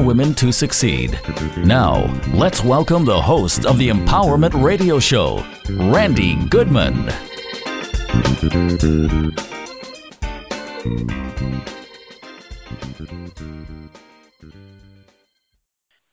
Women to Succeed. Now, let's welcome the host of the Empowerment Radio Show, Randi Goodman.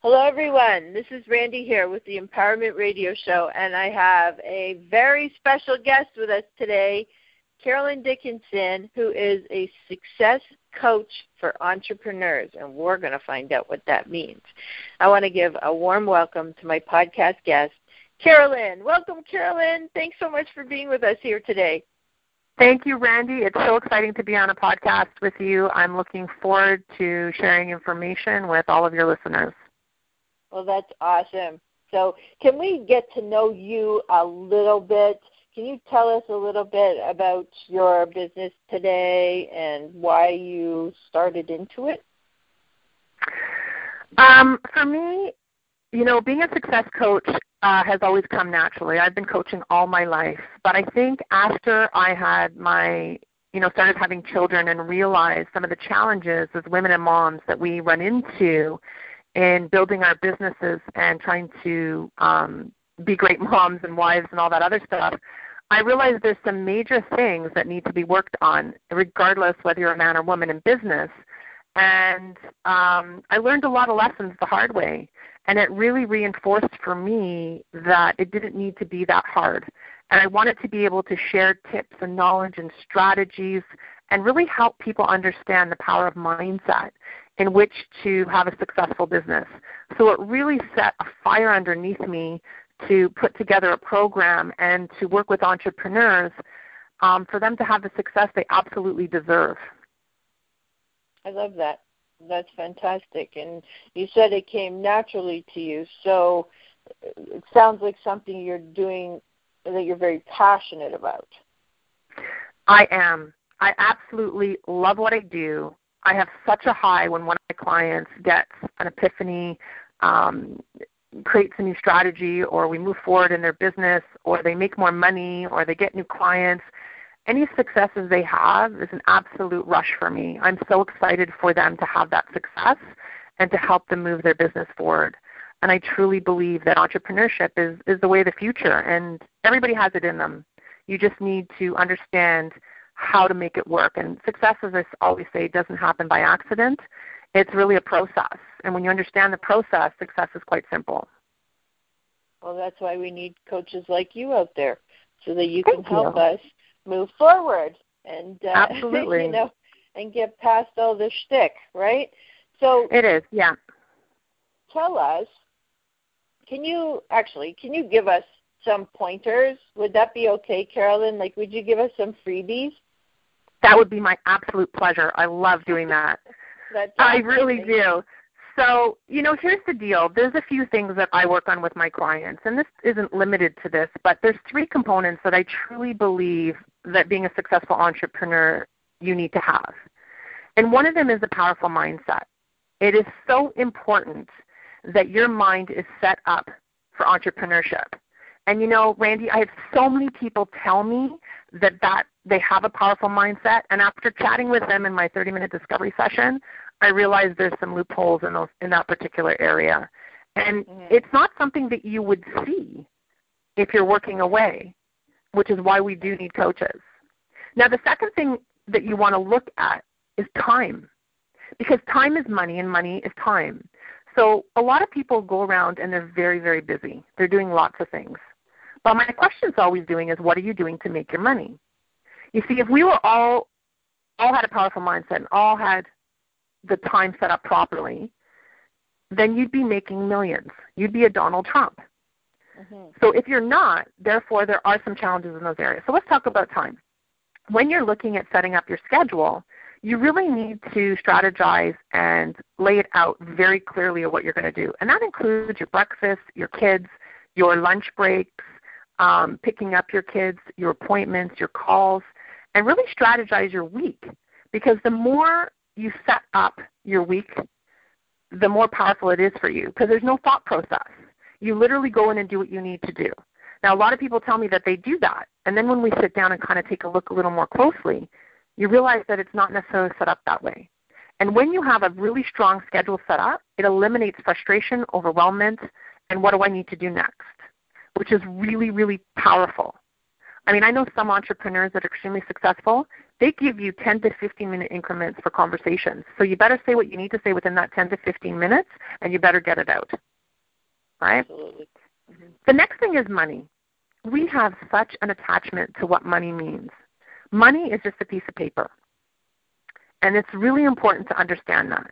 Hello, everyone. This is Randi here with the Empowerment Radio Show, and I have a very special guest with us today, Carolyn Dickinson, who is a success coach for entrepreneurs, and we're going to find out what that means. I want to give a warm welcome to my podcast guest, Carolyn. Welcome, Carolyn. Thanks so much for being with us here today. Thank you, Randi. It's so exciting to be on a podcast with you. I'm looking forward to sharing information with all of your listeners. Well, that's awesome. So, can we get to know you a little bit? Can you tell us a little bit about your business today and why you started into it? Um, for me, you know, being a success coach uh, has always come naturally. I've been coaching all my life, but I think after I had my, you know, started having children and realized some of the challenges as women and moms that we run into in building our businesses and trying to um, be great moms and wives and all that other stuff, I realize there's some major things that need to be worked on, regardless whether you're a man or woman in business. And um, I learned a lot of lessons the hard way. And it really reinforced for me that it didn't need to be that hard. And I wanted to be able to share tips and knowledge and strategies and really help people understand the power of mindset in which to have a successful business. So it really set a fire underneath me to put together a program and to work with entrepreneurs um, for them to have the success they absolutely deserve. I love that. That's fantastic. And you said it came naturally to you. So it sounds like something you're doing that you're very passionate about. I am. I absolutely love what I do. I have such a high when one of my clients gets an epiphany, um, creates a new strategy, or we move forward in their business, or they make more money, or they get new clients. Any successes they have is an absolute rush for me. I'm so excited for them to have that success and to help them move their business forward. And I truly believe that entrepreneurship is, is the way of the future, and everybody has it in them. You just need to understand how to make it work. And success, as I always say, doesn't happen by accident. It's really a process. And when you understand the process, success is quite simple. Well, that's why we need coaches like you out there so that you can help you. us move forward and uh, Absolutely. you know and get past all the shtick, right? So It is, yeah. tell us, can you actually can you give us some pointers? Would that be okay, Carolyn? Like, would you give us some freebies? That would be my absolute pleasure. I love doing that. I really do. So, you know, here's the deal. There's a few things that I work on with my clients, and this isn't limited to this, but there's three components that I truly believe that being a successful entrepreneur you need to have. And one of them is a powerful mindset. It is so important that your mind is set up for entrepreneurship. And you know, Randi, I have so many people tell me that that they have a powerful mindset, and after chatting with them in my 30-minute discovery session, I realize there's some loopholes in those in that particular area. And Mhm. it's not something that you would see if you're working away, which is why we do need coaches. Now, the second thing that you want to look at is time. Because time is money and money is time. So a lot of people go around and they're very, very busy. They're doing lots of things. But my question is always doing is what are you doing to make your money? You see, if we were all all had a powerful mindset and all had the time set up properly, then you'd be making millions. You'd be a Donald Trump. Mhm. So if you're not, therefore there are some challenges in those areas. So let's talk about time. When you're looking at setting up your schedule, you really need to strategize and lay it out very clearly of what you're going to do. And that includes your breakfast, your kids, your lunch breaks, um, picking up your kids, your appointments, your calls, and really strategize your week. Because the more you set up your week, the more powerful it is for you because there's no thought process. You literally go in and do what you need to do. Now, a lot of people tell me that they do that, and then when we sit down and kind of take a look a little more closely, you realize that it's not necessarily set up that way. And when you have a really strong schedule set up, it eliminates frustration, overwhelmment, and what do I need to do next, which is really, really powerful. I mean, I know some entrepreneurs that are extremely successful, they give you 10 to 15 minute increments for conversations. So you better say what you need to say within that 10 to 15 minutes, and you better get it out. Right? Absolutely. Mm-hmm. The next thing is money. We have such an attachment to what money means. Money is just a piece of paper. And it's really important to understand that.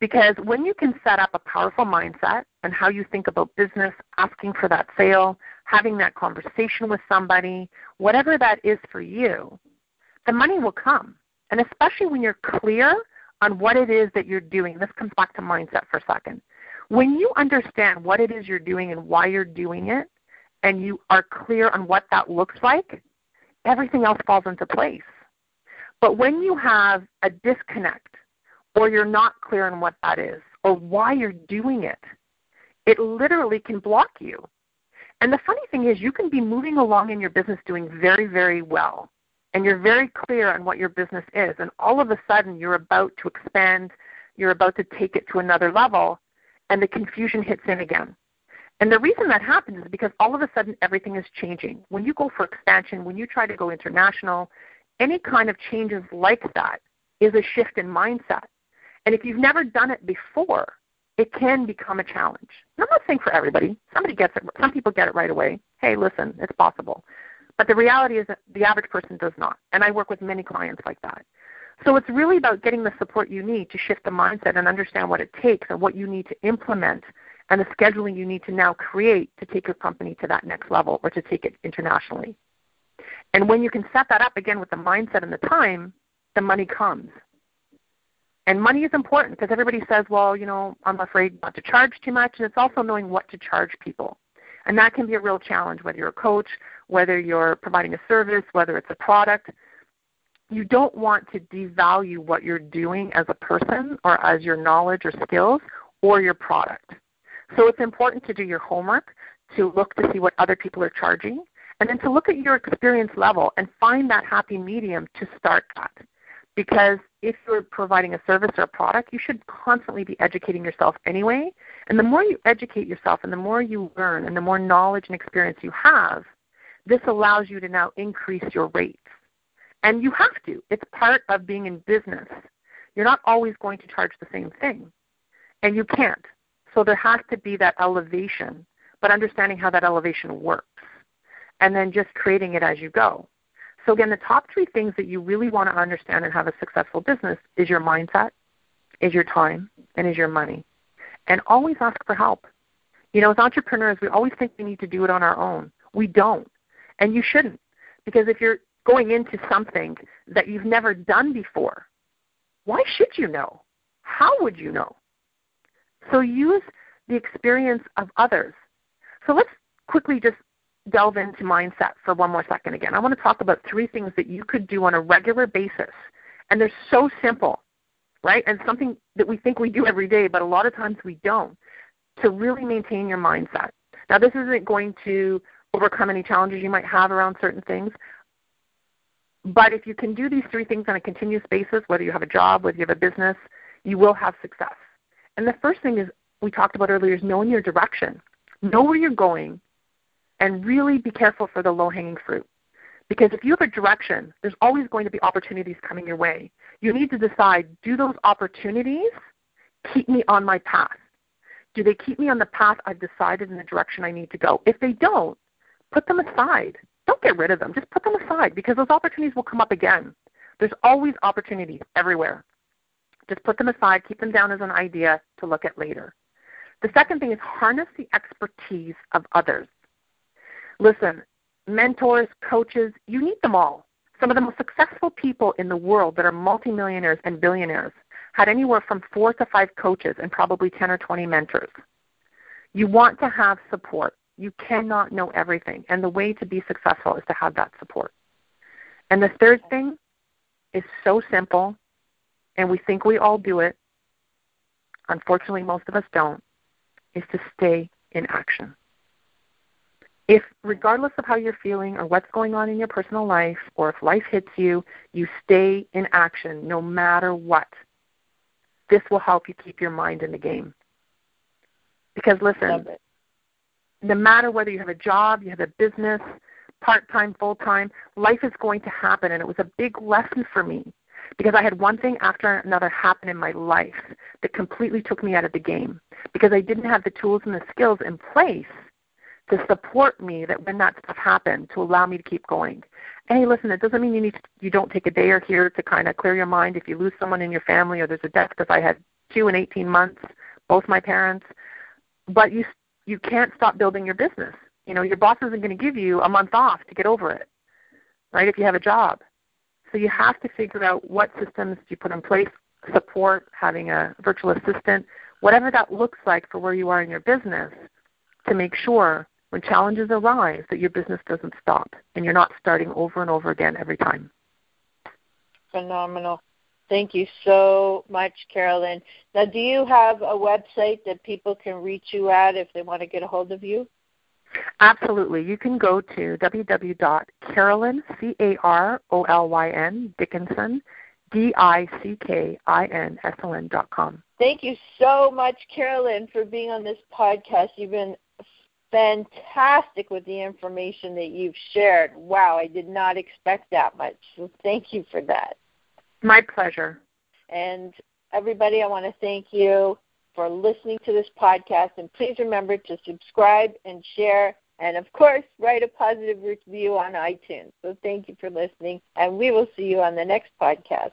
Because when you can set up a powerful mindset and how you think about business, asking for that sale, having that conversation with somebody, whatever that is for you, the money will come. And especially when you're clear on what it is that you're doing. This comes back to mindset for a second. When you understand what it is you're doing and why you're doing it, and you are clear on what that looks like, everything else falls into place. But when you have a disconnect, or you're not clear on what that is, or why you're doing it, it literally can block you. And the funny thing is, you can be moving along in your business doing very, very well and you're very clear on what your business is, and all of a sudden you're about to expand, you're about to take it to another level, and the confusion hits in again. And the reason that happens is because all of a sudden everything is changing. When you go for expansion, when you try to go international, any kind of changes like that is a shift in mindset. And if you've never done it before, it can become a challenge. And I'm not saying for everybody. Somebody gets it. Some people get it right away. Hey, listen, it's possible. But the reality is that the average person does not. And I work with many clients like that. So it's really about getting the support you need to shift the mindset and understand what it takes and what you need to implement and the scheduling you need to now create to take your company to that next level or to take it internationally. And when you can set that up again with the mindset and the time, the money comes. And money is important because everybody says, well, you know, I'm afraid not to charge too much. And it's also knowing what to charge people. And that can be a real challenge, whether you're a coach, whether you're providing a service, whether it's a product. You don't want to devalue what you're doing as a person or as your knowledge or skills or your product. So it's important to do your homework, to look to see what other people are charging, and then to look at your experience level and find that happy medium to start at. Because if you're providing a service or a product, you should constantly be educating yourself anyway. And the more you educate yourself and the more you learn and the more knowledge and experience you have, this allows you to now increase your rates. And you have to. It's part of being in business. You're not always going to charge the same thing. And you can't. So there has to be that elevation, but understanding how that elevation works. And then just creating it as you go. So again, the top three things that you really want to understand and have a successful business is your mindset, is your time, and is your money. And always ask for help. You know, as entrepreneurs, we always think we need to do it on our own. We don't. And you shouldn't. Because if you're going into something that you've never done before, why should you know? How would you know? So use the experience of others. So let's quickly just delve into mindset for one more second again. I want to talk about three things that you could do on a regular basis. And they're so simple, right? And something that we think we do every day, but a lot of times we don't, to really maintain your mindset. Now, this isn't going to overcome any challenges you might have around certain things. But if you can do these three things on a continuous basis, whether you have a job, whether you have a business, you will have success. And the first thing is we talked about earlier is knowing your direction. Know where you're going and really be careful for the low hanging fruit. Because if you have a direction, there's always going to be opportunities coming your way. You need to decide do those opportunities keep me on my path? Do they keep me on the path I've decided in the direction I need to go? If they don't, put them aside. Don't get rid of them. Just put them aside because those opportunities will come up again. There's always opportunities everywhere. Just put them aside, keep them down as an idea to look at later. The second thing is harness the expertise of others. Listen, mentors, coaches, you need them all. Some of the most successful people in the world that are multimillionaires and billionaires had anywhere from four to five coaches and probably 10 or 20 mentors. You want to have support. You cannot know everything. And the way to be successful is to have that support. And the third thing is so simple, and we think we all do it. Unfortunately, most of us don't, is to stay in action. If, regardless of how you're feeling or what's going on in your personal life, or if life hits you, you stay in action no matter what, this will help you keep your mind in the game. Because listen, no matter whether you have a job, you have a business, part time, full time, life is going to happen. And it was a big lesson for me because I had one thing after another happen in my life that completely took me out of the game because I didn't have the tools and the skills in place to support me that when that stuff happened to allow me to keep going. And hey, listen, it doesn't mean you need to, you don't take a day or here to kind of clear your mind if you lose someone in your family or there's a death because I had two in 18 months, both my parents. But you you can't stop building your business. You know, your boss isn't going to give you a month off to get over it, right? If you have a job, so you have to figure out what systems do you put in place, support, having a virtual assistant, whatever that looks like for where you are in your business, to make sure when challenges arise that your business doesn't stop and you're not starting over and over again every time. Phenomenal. Thank you so much, Carolyn. Now, do you have a website that people can reach you at if they want to get a hold of you? Absolutely. You can go to www.carolyn, C-A-R-O-L-Y-N, Dickinson, D-I-C-K-I-N-S-O-N dot com. Thank you so much, Carolyn, for being on this podcast. You've been fantastic with the information that you've shared. Wow, I did not expect that much. So thank you for that. My pleasure. And everybody, I want to thank you for listening to this podcast. And please remember to subscribe and share. And of course, write a positive review on iTunes. So thank you for listening. And we will see you on the next podcast.